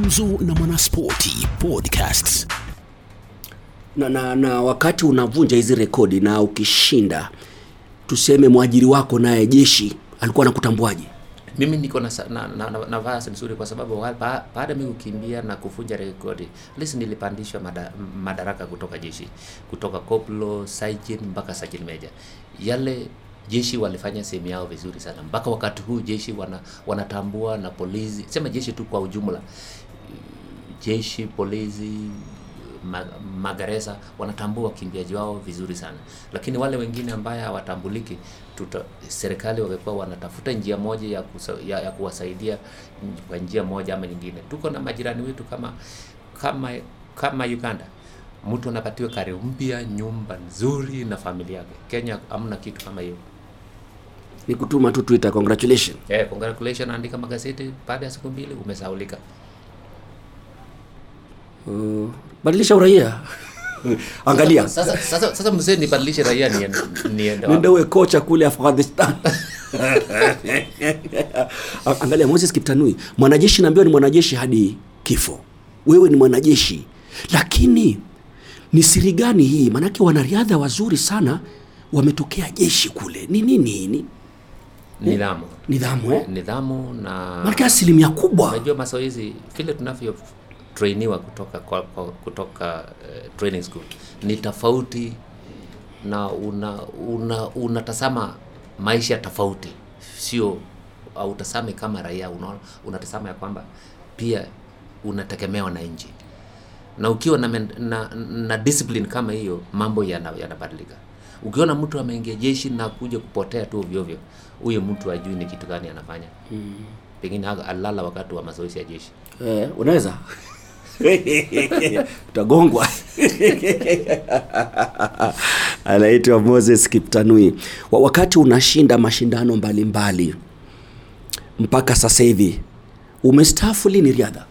Gumzo na Mwanaspoti Podcasts. na, na, na wakati unavunja hizi rekodi na ukishinda tuseme mwajiri wako naye jeshi alikuwa anakutambuaje? Mimi niko na, na, na, na, na vasi nzuri kwa sababu baada mi kukimbia na kuvunja rekodi lisi nilipandishwa mada, madaraka kutoka jeshi kutoka koplo sergeant mpaka sergeant major. Yale jeshi walifanya sehemu yao vizuri sana. Mpaka wakati huu jeshi wana, wanatambua na polisi sema jeshi tu kwa ujumla jeshi polisi ma, magereza wanatambua wakimbiaji wao vizuri sana. Lakini wale wengine ambaye hawatambuliki serikali wangekuwa wanatafuta njia moja ya, kusa, ya, ya kuwasaidia kwa njia moja ama nyingine. Tuko na majirani wetu kama kama kama uganda. Mtu anapatiwa kari mpya nyumba nzuri na familia yake. Kenya hamna kitu kama hiyo. Ni kutuma tu twitter congratulations. eh, congratulations andika magazeti. Baada ya siku mbili umesaulika uh, badilisha uraia. Angalia. Sasa sasa, sasa mzee nibadilishe raia niende nenda uwe kocha kule afghanistan. Angalia moses kiptanui mwanajeshi naambiwa ni mwanajeshi hadi kifo. Wewe ni mwanajeshi. Lakini ni siri gani hii? Maanake wanariadha wazuri sana wametokea jeshi kule. Ni nini ni nidhamu. Nidhamu eh? nidhamu na maanake asilimia kubwa. unajua mazoezi vile tunavyo trainiwa kutoka kwa, kwa, kutoka uh, training school. Ni tofauti na una una unatazama maisha tofauti. Sio autasami kama raia unaona unatazama ya kwamba pia unategemewa na nchi. Na ukiwa na, na, na discipline kama hiyo mambo yana- yanabadilika. Ukiona mtu ameingia jeshi na kuja kupotea tu ovyoovyo huyo mtu ajui ni kitu gani anafanya. Mm. pengine alala wakati wa mazoezi ya jeshi. Eh, unaweza utagongwa anaitwa moses kiptanui. Wakati unashinda mashindano mbalimbali mbali, mpaka sasa hivi umestaafu lini riadha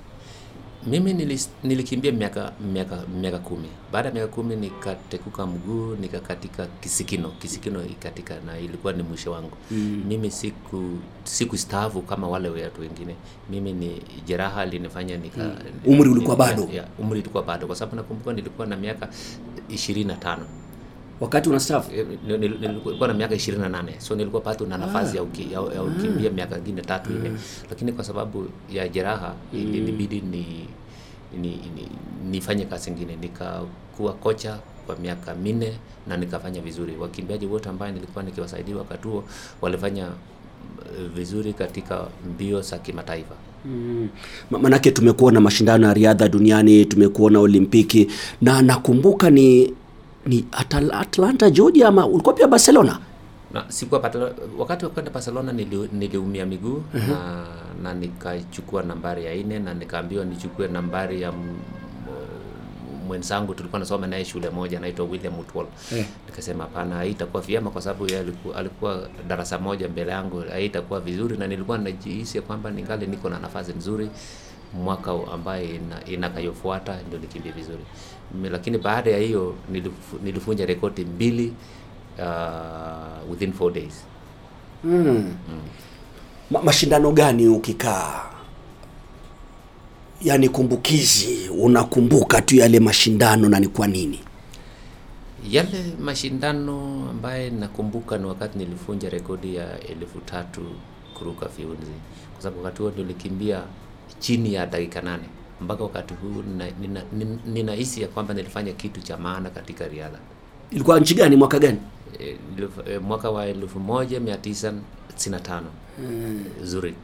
mimi nilis, nilikimbia miaka miaka miaka kumi baada ya miaka kumi nikatekuka mguu nikakatika kisikino kisikino ikatika na ilikuwa ni mwisho wangu mm. mimi siku siku staafu kama wale watu wengine mimi ni jeraha linifanya nika mm. Umri ulikuwa bado? ya, umri ulikuwa bado kwa sababu nakumbuka nilikuwa na miaka ishirini na tano wakati unastaafu. Eh, ni- ni- nilikuwa na miaka 28 so nilikuwa pato na nafasi ya, uki, ya, ya ukimbia miaka ingine tatu nne. Lakini kwa sababu ya jeraha ilibidi ni, ni, ni, nifanye kazi ingine nikakuwa kocha kwa miaka minne na nikafanya vizuri. Wakimbiaji wote ambaye nilikuwa nikiwasaidia wakati huo walifanya eh, vizuri katika mbio za kimataifa. Mm. manake tumekuwa na mashindano ya riadha duniani tumekuwa na olimpiki. Na nakumbuka ni ni Atal- atlanta georgia ama ulikuwa pia barcelona? Na sikuwa Barcelona, wakati wa kwenda Barcelona nili, niliumia miguu na, na nikachukua nambari ya nne na nikaambiwa nichukue nambari ya mwenzangu tulikuwa nasoma naye shule moja anaitwa William Mutwal Eh. nikasema hapana haitakuwa vyema kwa sababu yeye alikuwa, alikuwa darasa moja mbele yangu haitakuwa vizuri. Na nilikuwa najihisi kwamba ningali niko na nafasi nzuri mwaka ambaye ina, inakayofuata ndio nikimbie vizuri lakini baada ya hiyo nilifu- nilifunja rekodi mbili uh, within four days. Ma, mashindano gani ukikaa? Yani kumbukizi unakumbuka tu yale mashindano na ni kwa nini? Yale mashindano ambaye nakumbuka ni wakati nilifunja rekodi ya elfu tatu kuruka viunzi kwa sababu wakati huo nilikimbia chini ya dakika nane mpaka wakati huu nina- nina- nina- ninahisi ya kwamba nilifanya kitu cha maana katika riadha. Ilikuwa nchi gani mwaka gani? E, e, mwaka wa elfu moja mia tisa tisini na tano. Zurich,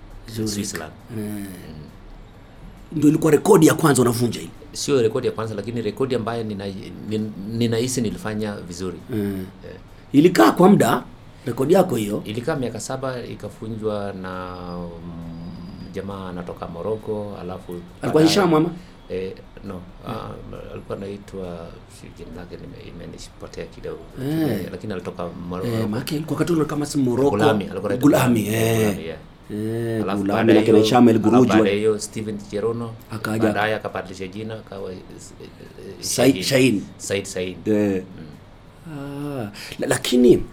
Switzerland. ndio ilikuwa rekodi ya kwanza unavunja ile? Sio rekodi ya kwanza, lakini rekodi ambayo ninahisi nina ninahisi nilifanya vizuri. Eh, ilikaa kwa muda rekodi yako hiyo? Ilikaa miaka saba ikafunjwa na mm, jamaa anatoka Morocco alafu alikuwa Hisham ama? Eh, no uh, alikuwa anaitwa si jina lake imenipotea kidogo. Eh. lakini alitoka eh, Morocco maana alikuwa wakati ule kama si Morocco. Gulami alikuwa Gulami eh. Gulami, yeah. eh Alafu Gulami baada ya lakini Hisham El Guruji baada hiyo Steven Cherono Akaja- baadaye akabadilisha jina akawa eh, eh, Said Shahin Said Said Eh. Ah, lakini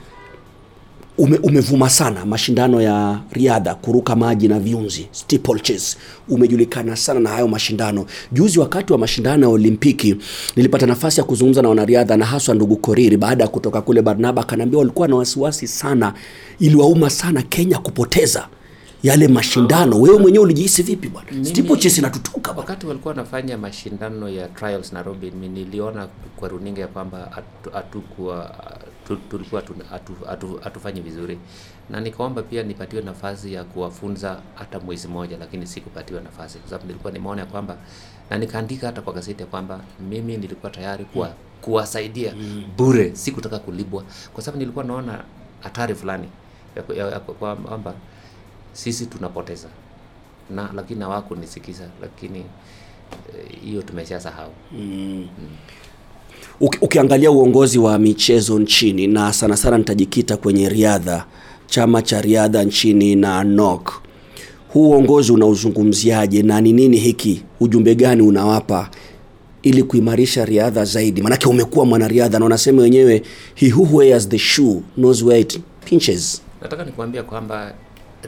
ume, umevuma sana mashindano ya riadha kuruka maji na viunzi steeplechase. Umejulikana sana na hayo mashindano. Juzi wakati wa mashindano ya olimpiki nilipata nafasi ya kuzungumza na wanariadha na haswa ndugu koriri baada ya kutoka kule barnaba akaniambia walikuwa na wasiwasi sana iliwauma sana kenya kupoteza yale mashindano. Wewe mwenyewe ulijihisi vipi bwana? Steeplechase inatutuka wakati walikuwa wanafanya mashindano ya trials Nairobi, niliona kwa runinga ya kwamba hatu- hatukuwa tu- tulikuwa hatu- hatu- hatu- hatufanyi vizuri, na nikaomba pia nipatiwe nafasi ya kuwafunza hata mwezi moja, lakini sikupatiwa nafasi. Kwa sababu nilikuwa nimeona kwamba, na nikaandika hata kwa gazeti ya kwamba mimi nilikuwa tayari kuwa kuwasaidia bure, sikutaka kulipwa, kwa sababu nilikuwa naona hatari fulani kwamba sisi tunapoteza. Na lakini hawakunisikiza, lakini eh, hiyo tumesha sahau. Uki, ukiangalia uongozi wa michezo nchini na sana sana nitajikita kwenye riadha, chama cha riadha nchini na NOC, huu uongozi unauzungumziaje na ni nini hiki, ujumbe gani unawapa ili kuimarisha riadha zaidi? Maanake umekuwa mwanariadha na unasema wenyewe he who wears the shoe knows where it pinches. Nataka nikuambia kwamba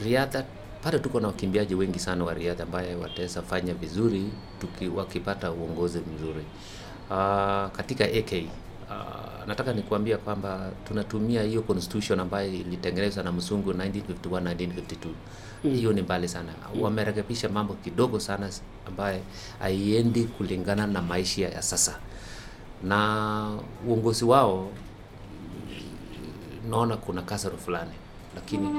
riadha pale tuko na wakimbiaji wengi sana wa riadha ambaye wataweza fanya vizuri tuki, wakipata uongozi mzuri. Uh, katika AK uh, nataka nikuambia kwamba tunatumia hiyo constitution ambayo ilitengenezwa na mzungu 1951 1952 hiyo ni mbali sana. Wamerekebisha mambo kidogo sana ambaye haiendi kulingana na maisha ya sasa, na uongozi wao naona kuna kasoro fulani, lakini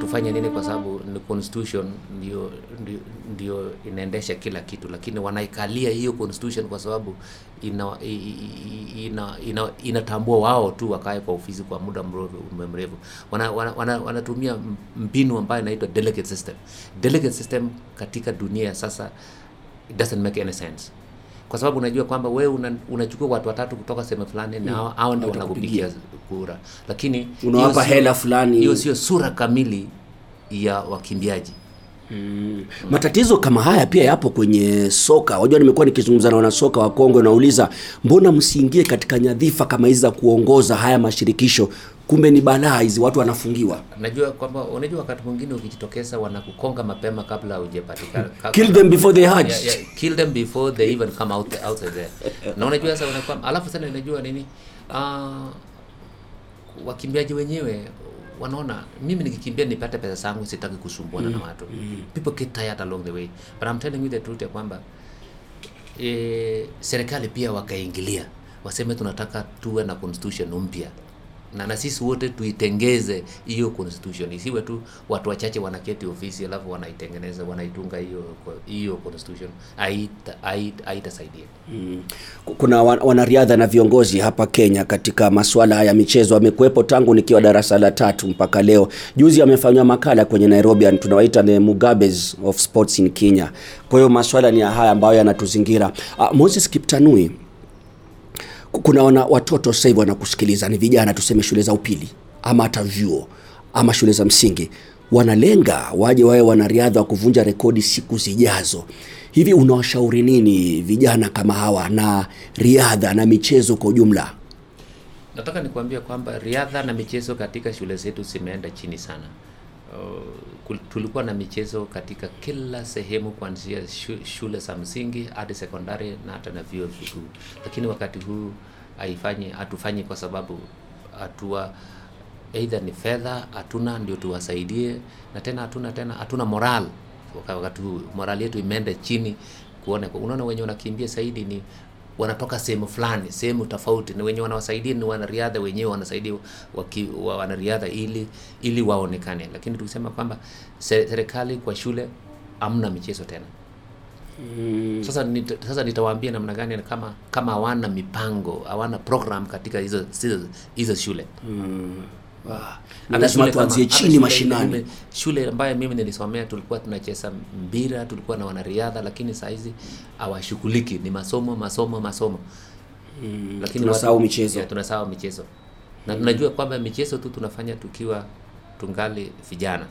tufanye nini? Kwa sababu ni constitution ndio, ndio, ndio inaendesha kila kitu, lakini wanaikalia hiyo constitution kwa sababu ina, ina, ina, inatambua wao tu wakae kwa ofisi kwa muda mrefu mrefu. Wana, wana, wana, wanatumia mbinu ambayo inaitwa delegate system. Delegate system katika dunia ya sasa it doesn't make any sense kwa sababu unajua kwamba wewe una, unachukua watu watatu kutoka sehemu fulani na hao hao ndio Watakupigia. wanakupigia kura, lakini Unawapa hela fulani. hiyo sio sura kamili ya wakimbiaji. Matatizo kama haya pia yapo kwenye soka. Wajua, nimekuwa nikizungumza na wanasoka wa Kongo, nauliza mbona msiingie katika nyadhifa kama hizi za kuongoza haya mashirikisho? Kumbe ni balaa hizi, watu wanafungiwa. Najua kwamba unajua wakati mwingine ukijitokeza wanakukonga mapema kabla hujapatikana. Kill them before they hatch. Yeah, yeah, kill them before they even come out out there. Na unajua sasa unakuwa alafu sana unajua nini? Ah wakimbiaji wenyewe wanaona mimi nikikimbia nipate pesa zangu, sitaki kusumbuana na watu. People get tired along the way. But I'm telling you the truth ya kwamba e, serikali pia wakaingilia waseme tunataka tuwe na constitution mpya na, na sisi wote tuitengeze hiyo constitution, isiwe tu watu wachache wanaketi ofisi alafu wanaitengeneza wanaitunga hiyo hiyo constitution, haita- haita- haitasaidia. Kuna wanariadha na viongozi hapa Kenya katika masuala ya michezo wamekuwepo tangu nikiwa darasa la tatu mpaka leo. Juzi amefanywa makala kwenye Nairobi, tunawaita the Mugabes of sports in Kenya. Kwa hiyo masuala ni ya haya ambayo yanatuzingira. Uh, Moses Kiptanui, kuna wana, watoto sasa hivi wanakusikiliza, ni vijana tuseme shule za upili ama hata vyuo ama shule za msingi, wanalenga waje wawe wanariadha wa kuvunja rekodi siku zijazo. Hivi unawashauri nini vijana kama hawa na riadha na michezo kwa ujumla? Nataka nikuambia kwamba riadha na michezo katika shule zetu zimeenda chini sana. Uh, tulikuwa na michezo katika kila sehemu kuanzia shule za msingi hadi sekondari na hata na vyuo vikuu, lakini wakati huu haifanyi, hatufanyi kwa sababu hatua either ni fedha hatuna ndio tuwasaidie, na tena hatuna tena hatuna moral. Wakati huu moral yetu imeenda chini, kuona unaona wenye wanakimbia zaidi ni wanatoka sehemu fulani sehemu tofauti, na wenye wanawasaidia ni wanariadha wenyewe wanasaidia waki, wa wanariadha ili ili waonekane, lakini tukisema kwamba serikali kwa shule hamna michezo tena. Sasa nita, sasa nitawaambia namna gani kama kama hawana mipango hawana program katika hizo hizo, hizo shule Na lazima tuanzie chini mashinani. shule ambayo mimi nilisomea tulikuwa tunacheza mpira tulikuwa na wanariadha lakini saa hizi hawashughuliki. Ni masomo masomo masomo. Lakini tunasahau michezo. Ya, tunasahau michezo. Na tunajua kwamba michezo tu tunafanya tukiwa tungali vijana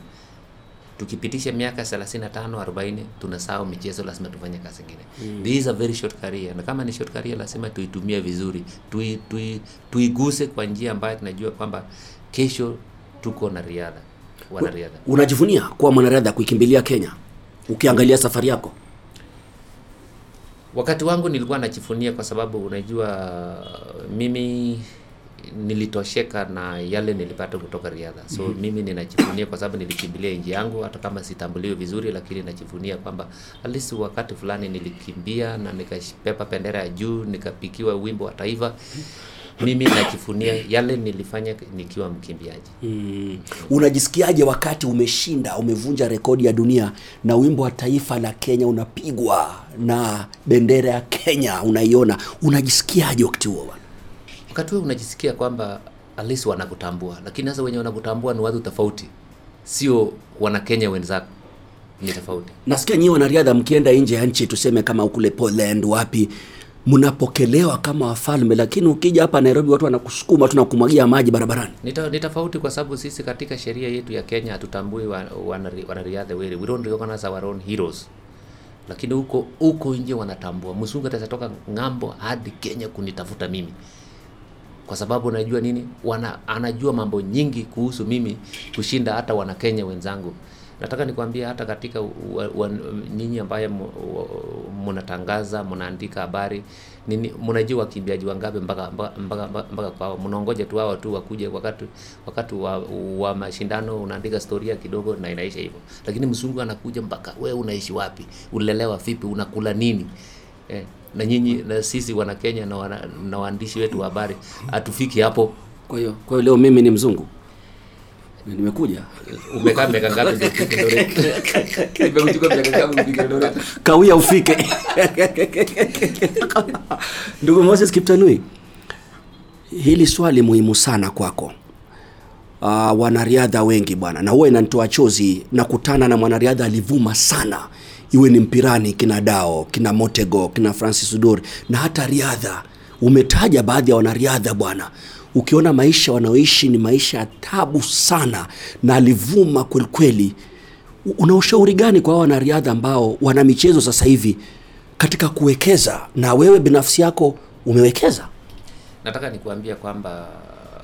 tukipitisha miaka 35 40 tunasahau michezo lazima tufanye kazi ingine this is a very short career. Na kama ni short career lazima tuitumie vizuri. Tui, tui, tuiguse kwa njia ambayo tunajua kwamba kesho tuko na riadha wanariadha. Unajivunia kuwa mwanariadha kuikimbilia kenya? Ukiangalia safari yako? Wakati wangu nilikuwa najifunia kwa sababu unajua mimi nilitosheka na yale nilipata kutoka riadha. So mm-hmm. mimi ninajivunia kwa sababu nilikimbilia nchi yangu hata kama sitambuliwi vizuri lakini najivunia kwamba least wakati fulani nilikimbia na nikapepa bendera ya juu nikapikiwa wimbo wa taifa mimi najivunia yale nilifanya nikiwa mkimbiaji. Mm. unajisikiaje wakati umeshinda umevunja rekodi ya dunia na wimbo wa taifa la kenya unapigwa na bendera ya kenya unaiona? Unajisikiaje wakati huo wakati wewe unajisikia kwamba at least wanakutambua lakini sasa wenye wanakutambua ni watu tofauti sio wanakenya wenzako ni tofauti. Nasikia nyinyi wanariadha mkienda nje ya nchi tuseme kama kule poland wapi mnapokelewa kama wafalme lakini ukija hapa nairobi watu wanakusukuma tunakumwagia maji barabarani. Ni tofauti kwa sababu sisi katika sheria yetu ya kenya hatutambui wa- wanari- wanariadha wele we don't recognize our own heroes. Lakini huko huko nje wanatambua. Mzungu atatoka ng'ambo hadi kenya kunitafuta mimi kwa sababu najua nini? Wana, anajua mambo nyingi kuhusu mimi kushinda hata wanakenya wenzangu. Nataka nikwambie hata katika nyinyi ambaye mnatangaza mnaandika habari nini mnajua wakimbiaji wangapi mpaka, mpaka, mpaka kwao. Mnaongoja tu hao tu wakuje wakati wakati wa, wa mashindano unaandika historia kidogo na inaisha hivyo. Lakini mzungu anakuja mpaka we unaishi wapi? Ulelewa vipi? Unakula nini? Eh, na nyinyi na sisi wana Kenya na, wana, na waandishi wetu wa habari hatufiki hapo. kwa hiyo kwa hiyo leo mimi ni mzungu. Nimekuja. Umekaa miaka ngapi? Miaka kawia ufike. Ndugu moses kiptanui hili swali muhimu sana kwako. Uh, wanariadha wengi bwana na huwa inanitoa chozi nakutana na mwanariadha alivuma sana iwe ni mpirani kina dao kina motego kina francis udori na hata riadha. Umetaja baadhi ya wanariadha bwana. Ukiona maisha wanaoishi ni maisha ya tabu sana na alivuma kwelikweli una ushauri gani kwa wanariadha ambao wana michezo sasa hivi katika kuwekeza na wewe binafsi yako umewekeza? Nataka nikuambia kwamba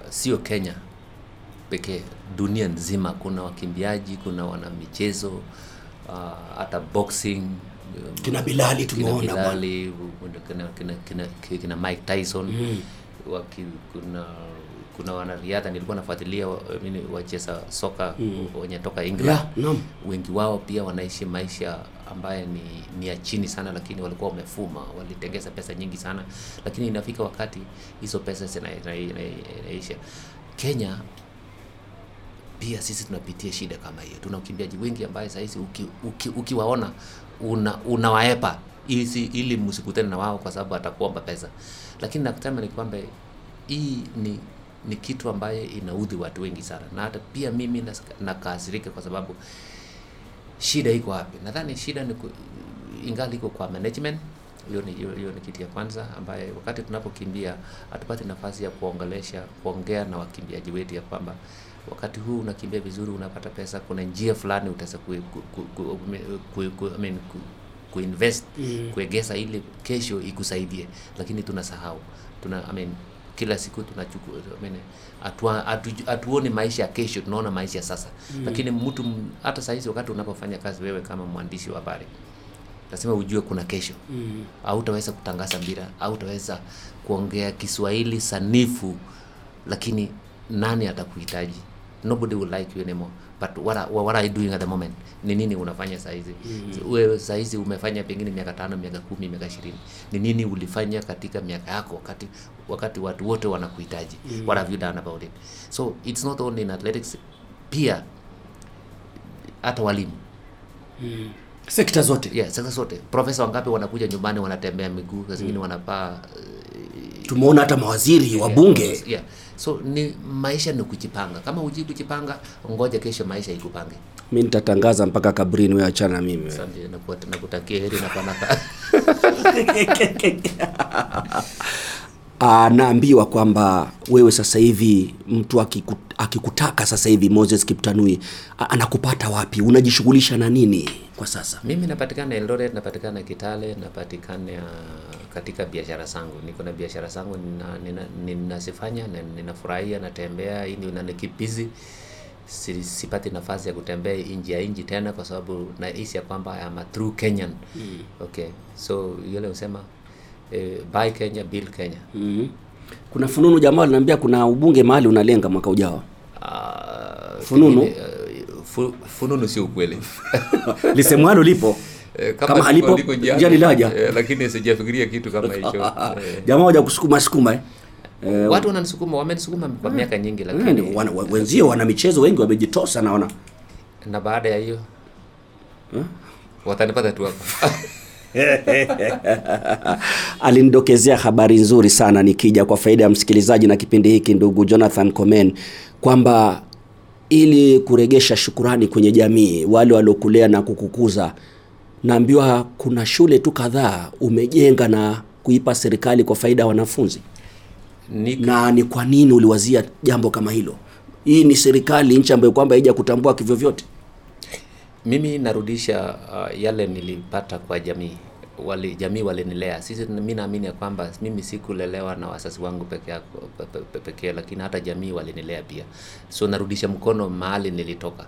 sio Kenya pekee, dunia nzima. Kuna wakimbiaji, kuna wanamichezo uh, hata boxing um, Kina Bilali tumeona. Bilali, kina, kina, kina, kina, Mike Tyson mm. waki, kuna kuna wanariadha nilikuwa nafuatilia mimi wacheza soka mm. wenye toka England Yeah, wengi wao pia wanaishi maisha ambaye ni, ni ya chini sana lakini walikuwa wamefuma walitengeza pesa nyingi sana lakini inafika wakati hizo pesa zina- ina- ina- inaisha kenya pia sisi tunapitia shida kama hiyo. Tuna wakimbiaji wengi ambaye sahizi ukiwaona uki, uki una, unawaepa ili, ili msikutane na wao kwa sababu atakuomba pesa. Lakini nakusema ni kwamba hii ni ni kitu ambaye inaudhi watu wengi sana. Na hata pia mimi nakasirika kwa sababu shida iko wapi? Nadhani shida ni ingali iko kwa management. Hiyo ni, hiyo ni kitu ya kwanza ambaye wakati tunapokimbia hatupati nafasi ya kuongelesha kuongea na wakimbiaji wetu ya kwamba wakati huu unakimbia vizuri unapata pesa kuna njia fulani utaweza ku, ku, ku, ku, ku, ku, I mean, ku, kuinvest mm. kuegeza ili kesho ikusaidie lakini tunasahau tuna I mean, kila siku tunachukua I mean, hatua- hatu- hatuoni maisha ya kesho tunaona maisha ya sasa mm. lakini mtu hata saa hizi wakati unapofanya kazi wewe kama mwandishi wa habari lazima ujue kuna kesho mm. utaweza kutangaza mpira utaweza kuongea kiswahili sanifu lakini nani atakuhitaji nobody will like you anymore. But what, are- what are you doing at the moment ni nini unafanya saizi? Mm. wewe saizi umefanya pengine miaka tano miaka kumi miaka ishirini. Ni nini ulifanya katika miaka yako wakati, wakati watu wote wanakuhitaji? Mm. what have you done about it? So it's not only in athletics pia hata walimu. Sekta zote. Yeah, sekta zote. Profesa wangapi wanakuja nyumbani wanatembea miguu saa zingine wanapaa tumeona hata mawaziri wabunge. yeah. So ni maisha ni kujipanga kama hujui kujipanga ngoja kesho maisha ikupange mi nitatangaza mpaka kabrini we achana na mimi nakutakia heri na panaka Ah, naambiwa kwamba wewe sasa hivi mtu akiku, akikutaka sasa hivi Moses Kiptanui anakupata wapi? Unajishughulisha na nini kwa sasa? mimi napatikana Eldoret napatikana Kitale napatikana katika biashara zangu. Niko na biashara zangu nina- nina- na ninafurahia natembea hii ni si, sipati nafasi ya kutembea nje ya nchi tena kwa sababu nahisi ya kwamba I am a true Kenyan. Okay. So yule usema eh, buy Kenya build Kenya. Mm Kuna fununu jamaa aliniambia kuna ubunge mahali unalenga mwaka ujao. Uh, Fununu? kini, uh, fu, fununu sio ukweli. Lisemwalo lipo. Eh, Kama halipo, liko njiani laja. eh, lakini sijafikiria kitu kama hicho eh. jamaa waja kusukuma sukuma eh. Watu wananisukuma wamenisukuma kwa miaka nyingi lakini wana, wa- wenzio wana michezo wengi wamejitosa naona. na baada ya hiyo watanipata tu hapa alinidokezea habari nzuri sana nikija kwa faida ya msikilizaji na kipindi hiki ndugu Jonathan Komen kwamba ili kuregesha shukurani kwenye jamii wale waliokulea na kukukuza naambiwa kuna shule tu kadhaa umejenga na kuipa serikali kwa faida ya wanafunzi? Ni- na ni kwa nini uliwazia jambo kama hilo? Hii ni serikali nchi ambayo kwamba haija kutambua kivyovyote. Mimi narudisha uh, yale nilipata kwa jamii. Wali, jamii walinilea. Sisi mi naamini ya kwamba mimi sikulelewa na wazazi wangu peke yako pe- pe- pe- pekee lakini hata jamii walinilea pia. So narudisha mkono mahali nilitoka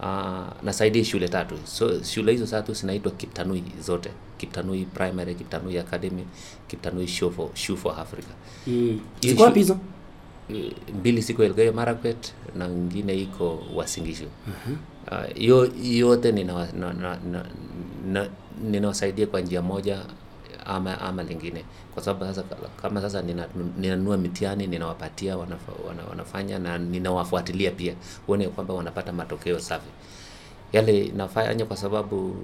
uh, nasaidia shule tatu. So shule hizo tatu zinaitwa kiptanui zote. Kiptanui primary kiptanui academy kiptanui shoe for africa. Mm. Ziko wapi hizo? Eh, mbili siko Elgeyo Marakwet na nyingine iko Wasingishu. Ah, hiyo yote na- na- ninawasaidia kwa njia moja ama ama lingine, kwa sababu sasa kama sasa ninanunua mitihani ninawapatia wanafa, wana, wanafanya na ninawafuatilia pia uone kwamba wanapata matokeo safi. Yale nafanya kwa sababu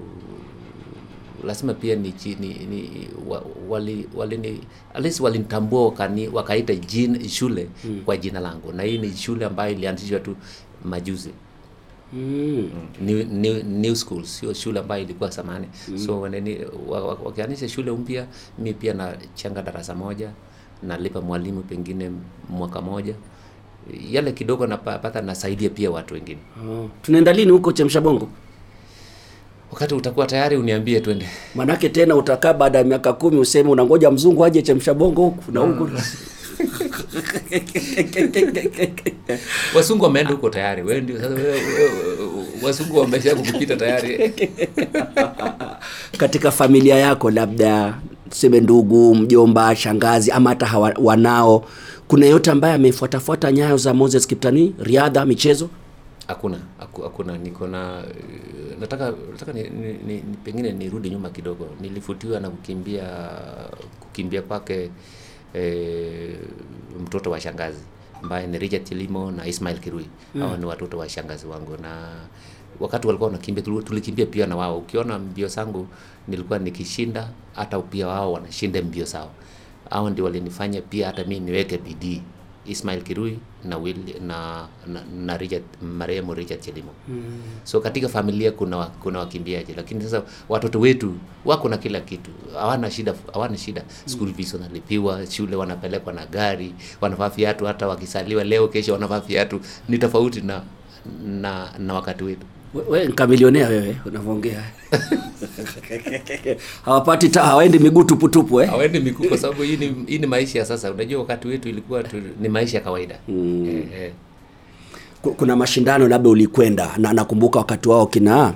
lazima pia ni, ni, ni wali, wali ni, at least walinitambua wakani, wakaita jina, shule mm. kwa jina langu na hii ni shule ambayo ilianzishwa tu majuzi mm. new, new, new school sio shule ambayo ilikuwa samani mm. so wanani, wa- wa- wakianzisha shule mpya mi pia nachanga darasa moja nalipa mwalimu pengine mwaka moja. Yale kidogo napata nasaidia pia watu wengine. Oh. tunaenda lini huko chemsha bongo? Wakati utakuwa tayari uniambie twende. Manake tena utakaa baada ya miaka kumi useme unangoja mzungu aje chemsha bongo huku na huku wasungu wameenda huko tayari. Wewe ndio sasa wewe- wasungu wamesha kukupita tayari. Katika familia yako labda tuseme ndugu mjomba shangazi ama hata hawa- wanao kuna yote ambaye amefuatafuata nyayo za moses kiptani? Riadha michezo? Hakuna hakuna. Niko na eh, nataka nataka ni, ni, ni, ni, pengine nirudi nyuma kidogo. Nilifutiwa na kukimbia kukimbia kwake eh, mtoto wa shangazi ambaye ni Richard Chilimo na Ismail Kirui. Hao ni watoto wa shangazi wangu. Na wakati walikuwa wanakimbia tulikimbia pia na wao. Ukiona mbio zangu nilikuwa nikishinda hata pia wao wanashinda mbio zao. Hao ndio walinifanya pia hata mimi niweke bidii Ismail Kirui na Will, na, na, na Richard, marehemu Richard Chelimo mm. so katika familia kuna kuna wakimbiaji. Lakini sasa watoto wetu wako na kila kitu. Hawana shida hawana shida. School fees wanalipiwa shule wanapelekwa na gari wanavaa viatu hata wakisaliwa leo kesho wanavaa viatu. Ni tofauti na na, na wakati wetu. Wewe we nkamilionea wewe unavyoongea hawapati ta hawaendi miguu tuputupu eh? hawaendi miguu kwa sababu hii ni, hii ni maisha ya sasa unajua wakati wetu ilikuwa tu, ni maisha ya kawaida mm. eh, eh. Kuna mashindano labda ulikwenda na nakumbuka wakati wao kina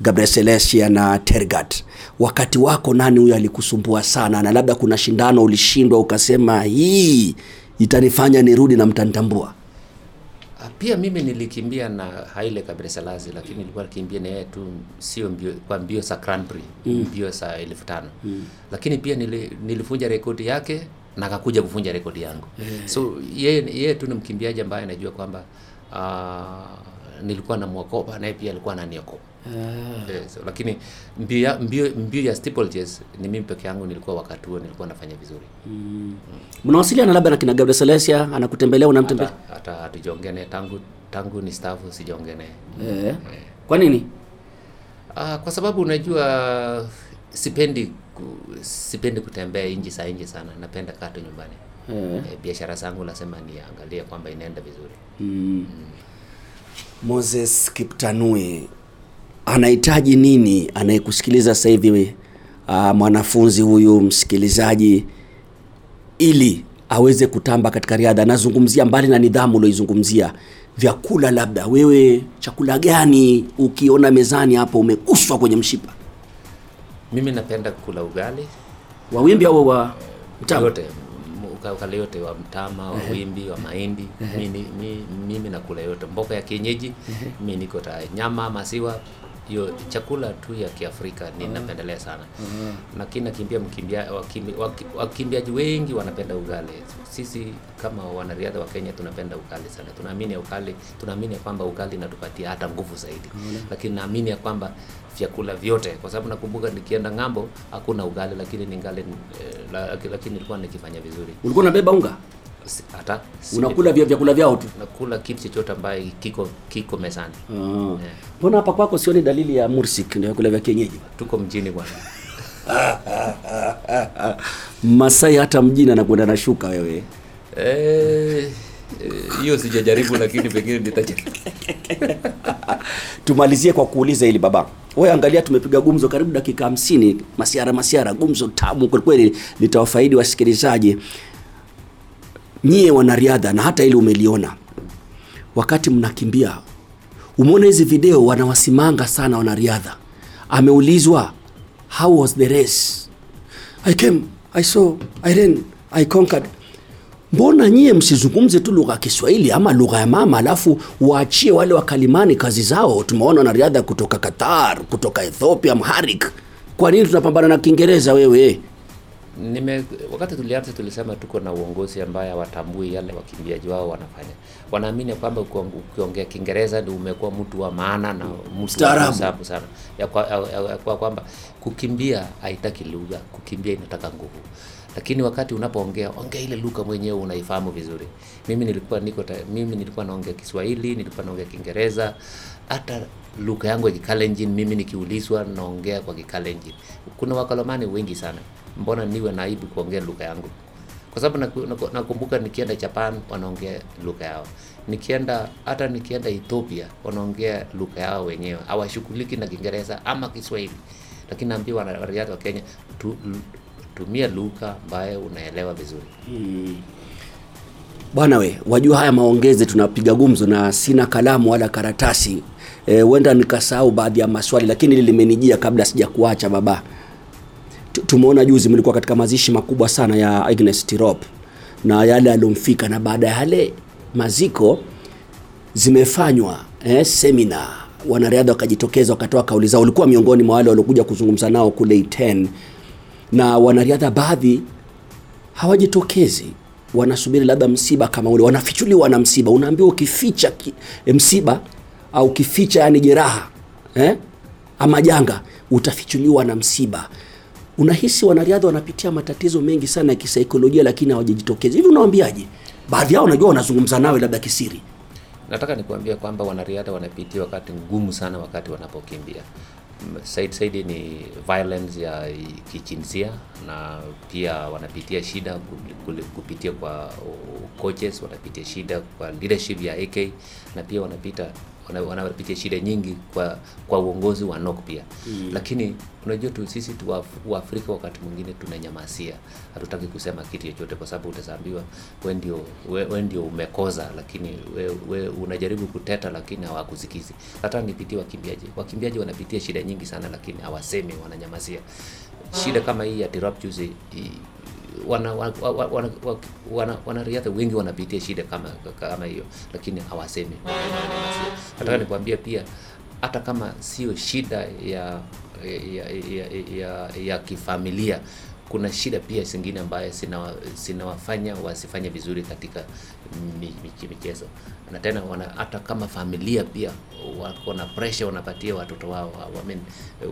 Gabriel Celestia na Tergat. Wakati wako nani huyo alikusumbua sana, na labda kuna shindano ulishindwa ukasema hii itanifanya nirudi na mtanitambua? Ah, Pia mimi nilikimbia na Haile Selassie lakini nilikuwa nakimbia na yeye tu sio mbio kwa mbio za Grand Prix, mbio za elfu tano. Lakini pia nili, nilivunja rekodi yake na akakuja kuvunja rekodi yangu. So yeye yeye tu ni mkimbiaji ambaye anajua kwamba uh, nilikuwa namwokopa naye pia alikuwa ananiokopa. Eh, so, lakini mbio ya, mbio, mbio ya steeplechase ni mimi peke yangu nilikuwa wakati huo nilikuwa nafanya vizuri. Mnawasiliana labda na kina Gabriel Selesia anakutembelea unamtembelea? Hata hatujaongea naye tangu tangu ni stafu sijaongea naye. Eh. kwa nini? Ah, kwa sababu unajua sipendi ku, sipendi kutembea nje saa nje sana napenda kaa tu nyumbani. Yeah. eh, biashara zangu lazima niangalie kwamba inaenda vizuri. Moses Kiptanui anahitaji nini anayekusikiliza sasa hivi uh, mwanafunzi huyu msikilizaji ili aweze kutamba katika riadha. Anazungumzia mbali na nidhamu ulioizungumzia vyakula labda. Wewe chakula gani ukiona mezani hapo umeguswa kwenye mshipa? Mimi napenda kula ugali. Wa wimbi au wa mtama? Yote. M- yote wa mtama wa wimbi wa mahindi. Mimi, mimi, mimi nakula yote. Mboga ya kienyeji mi niko tayari. Nyama maziwa hiyo chakula tu ya kiafrika ninapendelea sana. Lakini nakimbia mkimbia wakimbi, waki- wakimbiaji wengi wanapenda ugali. Sisi kama wanariadha wa kenya tunapenda ugali sana. Tunaamini ugali tunaamini ya kwamba ugali inatupatia hata nguvu zaidi. Lakini naamini ya kwamba vyakula vyote kwa sababu nakumbuka nikienda ng'ambo hakuna ugali lakini ningali eh, lakini nilikuwa nikifanya vizuri. Ulikuwa unabeba unga hata unakula vya vyakula vyao tu? Nakula kitu chochote ambaye kiko kiko mezani. Ah. mbona hapa kwako sioni dalili ya mursik ndio vyakula vya kienyeji? Tuko mjini bwana. Masai hata mjini anakwenda na shuka wewe. Eh, eh, hiyo sijajaribu lakini pengine nitajaribu tumalizie kwa kuuliza hili baba. Wewe angalia tumepiga gumzo karibu dakika hamsini. Masiara masiara gumzo tamu kwelikweli litawafaidi wasikilizaji nyie wanariadha na hata ili umeliona. Wakati mnakimbia umeona hizi video wanawasimanga sana wanariadha. Ameulizwa how was the race? I came i saw i ran i conquered. Mbona nyie msizungumze tu lugha ya kiswahili ama lugha ya mama alafu waachie wale wakalimani kazi zao? Tumeona wanariadha kutoka qatar kutoka ethiopia mharik kwa nini tunapambana na kiingereza wewe Nime, wakati tulianza tulisema tuko na uongozi ambaye hawatambui yale wakimbiaji wao wanafanya. Wanaamini kwamba ukiong- ukiongea Kiingereza ndio umekuwa mtu wa maana na mtu wa sana, ya kwa kwamba kukimbia haitaki lugha, kukimbia inataka nguvu. Lakini wakati unapoongea ongea ile lugha mwenyewe unaifahamu vizuri. Mimi nilikuwa niko ta, mimi nilikuwa naongea Kiswahili, nilikuwa naongea Kiingereza, hata lugha yangu ya Kikalenjin mimi nikiulizwa naongea kwa Kikalenjin. Kuna wakalomani wengi sana, mbona niwe na aibu kuongea lugha yangu? Kwa sababu naku- naku- nakumbuka nikienda Japan wanaongea lugha yao, nikienda hata nikienda Ethiopia wanaongea lugha yao wenyewe, hawashughuliki na Kiingereza ama Kiswahili. Lakini naambia wanariadha wa Kenya tu, tumia lugha ambayo unaelewa vizuri. bwana we wajua haya maongezi tunapiga gumzo na sina kalamu wala karatasi huenda e, nikasahau baadhi ya maswali lakini limenijia kabla sijakuacha baba tumeona juzi mlikuwa katika mazishi makubwa sana ya Agnes Tirop na yale aliyomfika na baada ya yale maziko zimefanywa eh, semina wanariadha wakajitokeza wakatoa kauli zao. Ulikuwa miongoni mwa wale waliokuja kuzungumza nao kule Iten na wanariadha baadhi hawajitokezi. Wanasubiri labda msiba kama ule. Wanafichuliwa na msiba. Unaambiwa ukificha ki, e, msiba au ukificha yani jeraha eh? ama janga utafichuliwa na msiba unahisi wanariadha wanapitia matatizo mengi sana ya kisaikolojia lakini hawajajitokeza. Hivi unawaambiaje? Baadhi yao unajua wanazungumza nawe labda kisiri. Nataka nikuambia kwamba wanariadha wanapitia wakati ngumu sana wakati wanapokimbia. saidi zaidi ni violence ya kijinsia na pia wanapitia shida ku- ku- kupitia kwa coaches, wanapitia shida kwa leadership ya AK na pia wanapita wana- wanapitia shida nyingi kwa kwa uongozi wa NOC pia mm. Lakini unajua tu sisi tu Waafrika wakati mwingine tunanyamasia, hatutaki kusema kitu chochote kwa sababu utaambiwa we ndio we, we ndio umekoza, lakini we, we unajaribu kuteta lakini hawakusikizi. Hata nipitie wakimbiaji, wakimbiaji wanapitia shida nyingi sana, lakini hawasemi, wananyamasia. Shida kama hii ya Tirop juzi i- wana wana, wana, wana, wana, wengi wanapitia shida kama kama hiyo, lakini hawasemi, Nataka Nataka nikuambia pia hata kama sio shida ya ya, ya, ya, ya kifamilia kuna shida pia zingine ambayo zinawa- zinawafanya wasifanye vizuri katika mi- mi- michezo na tena hata kama familia pia wako na pressure wanapatia watoto wao I mean,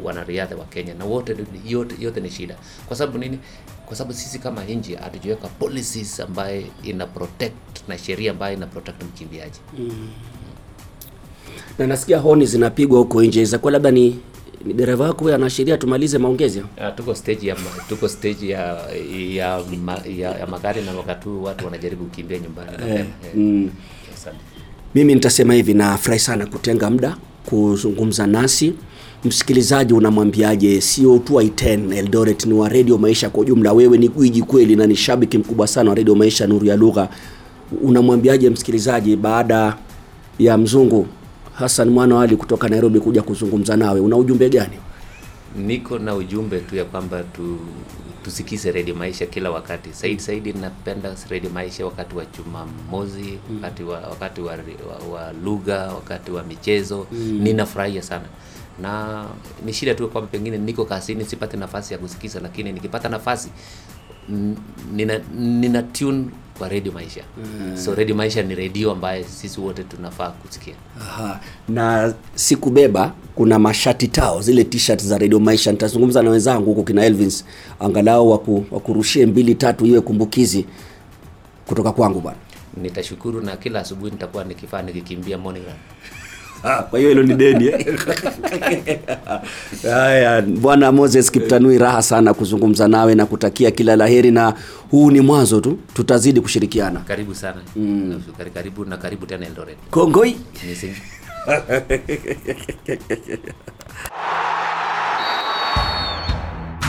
wanariadha wa Kenya na wote yote, yote ni shida. Kwa sababu nini? Kwa sababu sisi kama nchi hatujiweka policies ambaye ina protect na sheria ambayo ina protect mkimbiaji. na nasikia honi zinapigwa huko nje zakuwa labda ni, ni dereva wako anaashiria tumalize maongezi Uh, tuko stage ya tuko stage ya ya, ya, ya magari na wakati watu wanajaribu kukimbia nyumbani. eh, Eh, mm. yes, mimi nitasema hivi nafurahi sana kutenga muda kuzungumza nasi. Msikilizaji unamwambiaje? Sio tu i10 eldoret ni wa redio maisha kwa ujumla. Wewe ni gwiji kweli na ni shabiki mkubwa sana wa redio maisha nuru ya lugha. Unamwambiaje msikilizaji baada ya mzungu hasan mwana ali kutoka nairobi kuja kuzungumza nawe. Una ujumbe gani? Niko na ujumbe tu ya kwamba tu, tusikize redio maisha kila wakati. saidi zaidi napenda redio maisha wakati wa Jumamosi, wakati wa wakati wa, wa, wa lugha, wakati wa michezo. Ninafurahia sana. Na ni shida tu kwamba pengine niko kazini sipate nafasi ya kusikiza, lakini nikipata nafasi nina, nina tune kwa redio maisha. So redio maisha ni redio ambaye sisi wote tunafaa kusikia. Aha. na sikubeba kuna mashati tao zile t-shirt za redio maisha nitazungumza na wenzangu huko kina elvins angalau waku, wakurushie mbili tatu iwe kumbukizi kutoka kwangu bwana Nitashukuru na kila asubuhi nitakuwa nikifaa nikikimbia morning run. Ah, kwa hiyo hilo ni deni eh? haya bwana moses kiptanui raha sana kuzungumza nawe na kutakia kila la heri na huu ni mwanzo tu tutazidi kushirikiana Karibu sana. Mm. Karibu na karibu tena Eldoret. kongoi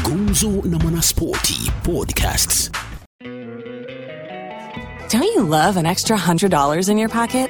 Gumzo na Mwanaspoti Podcasts. Don't you love an extra $100 in your pocket?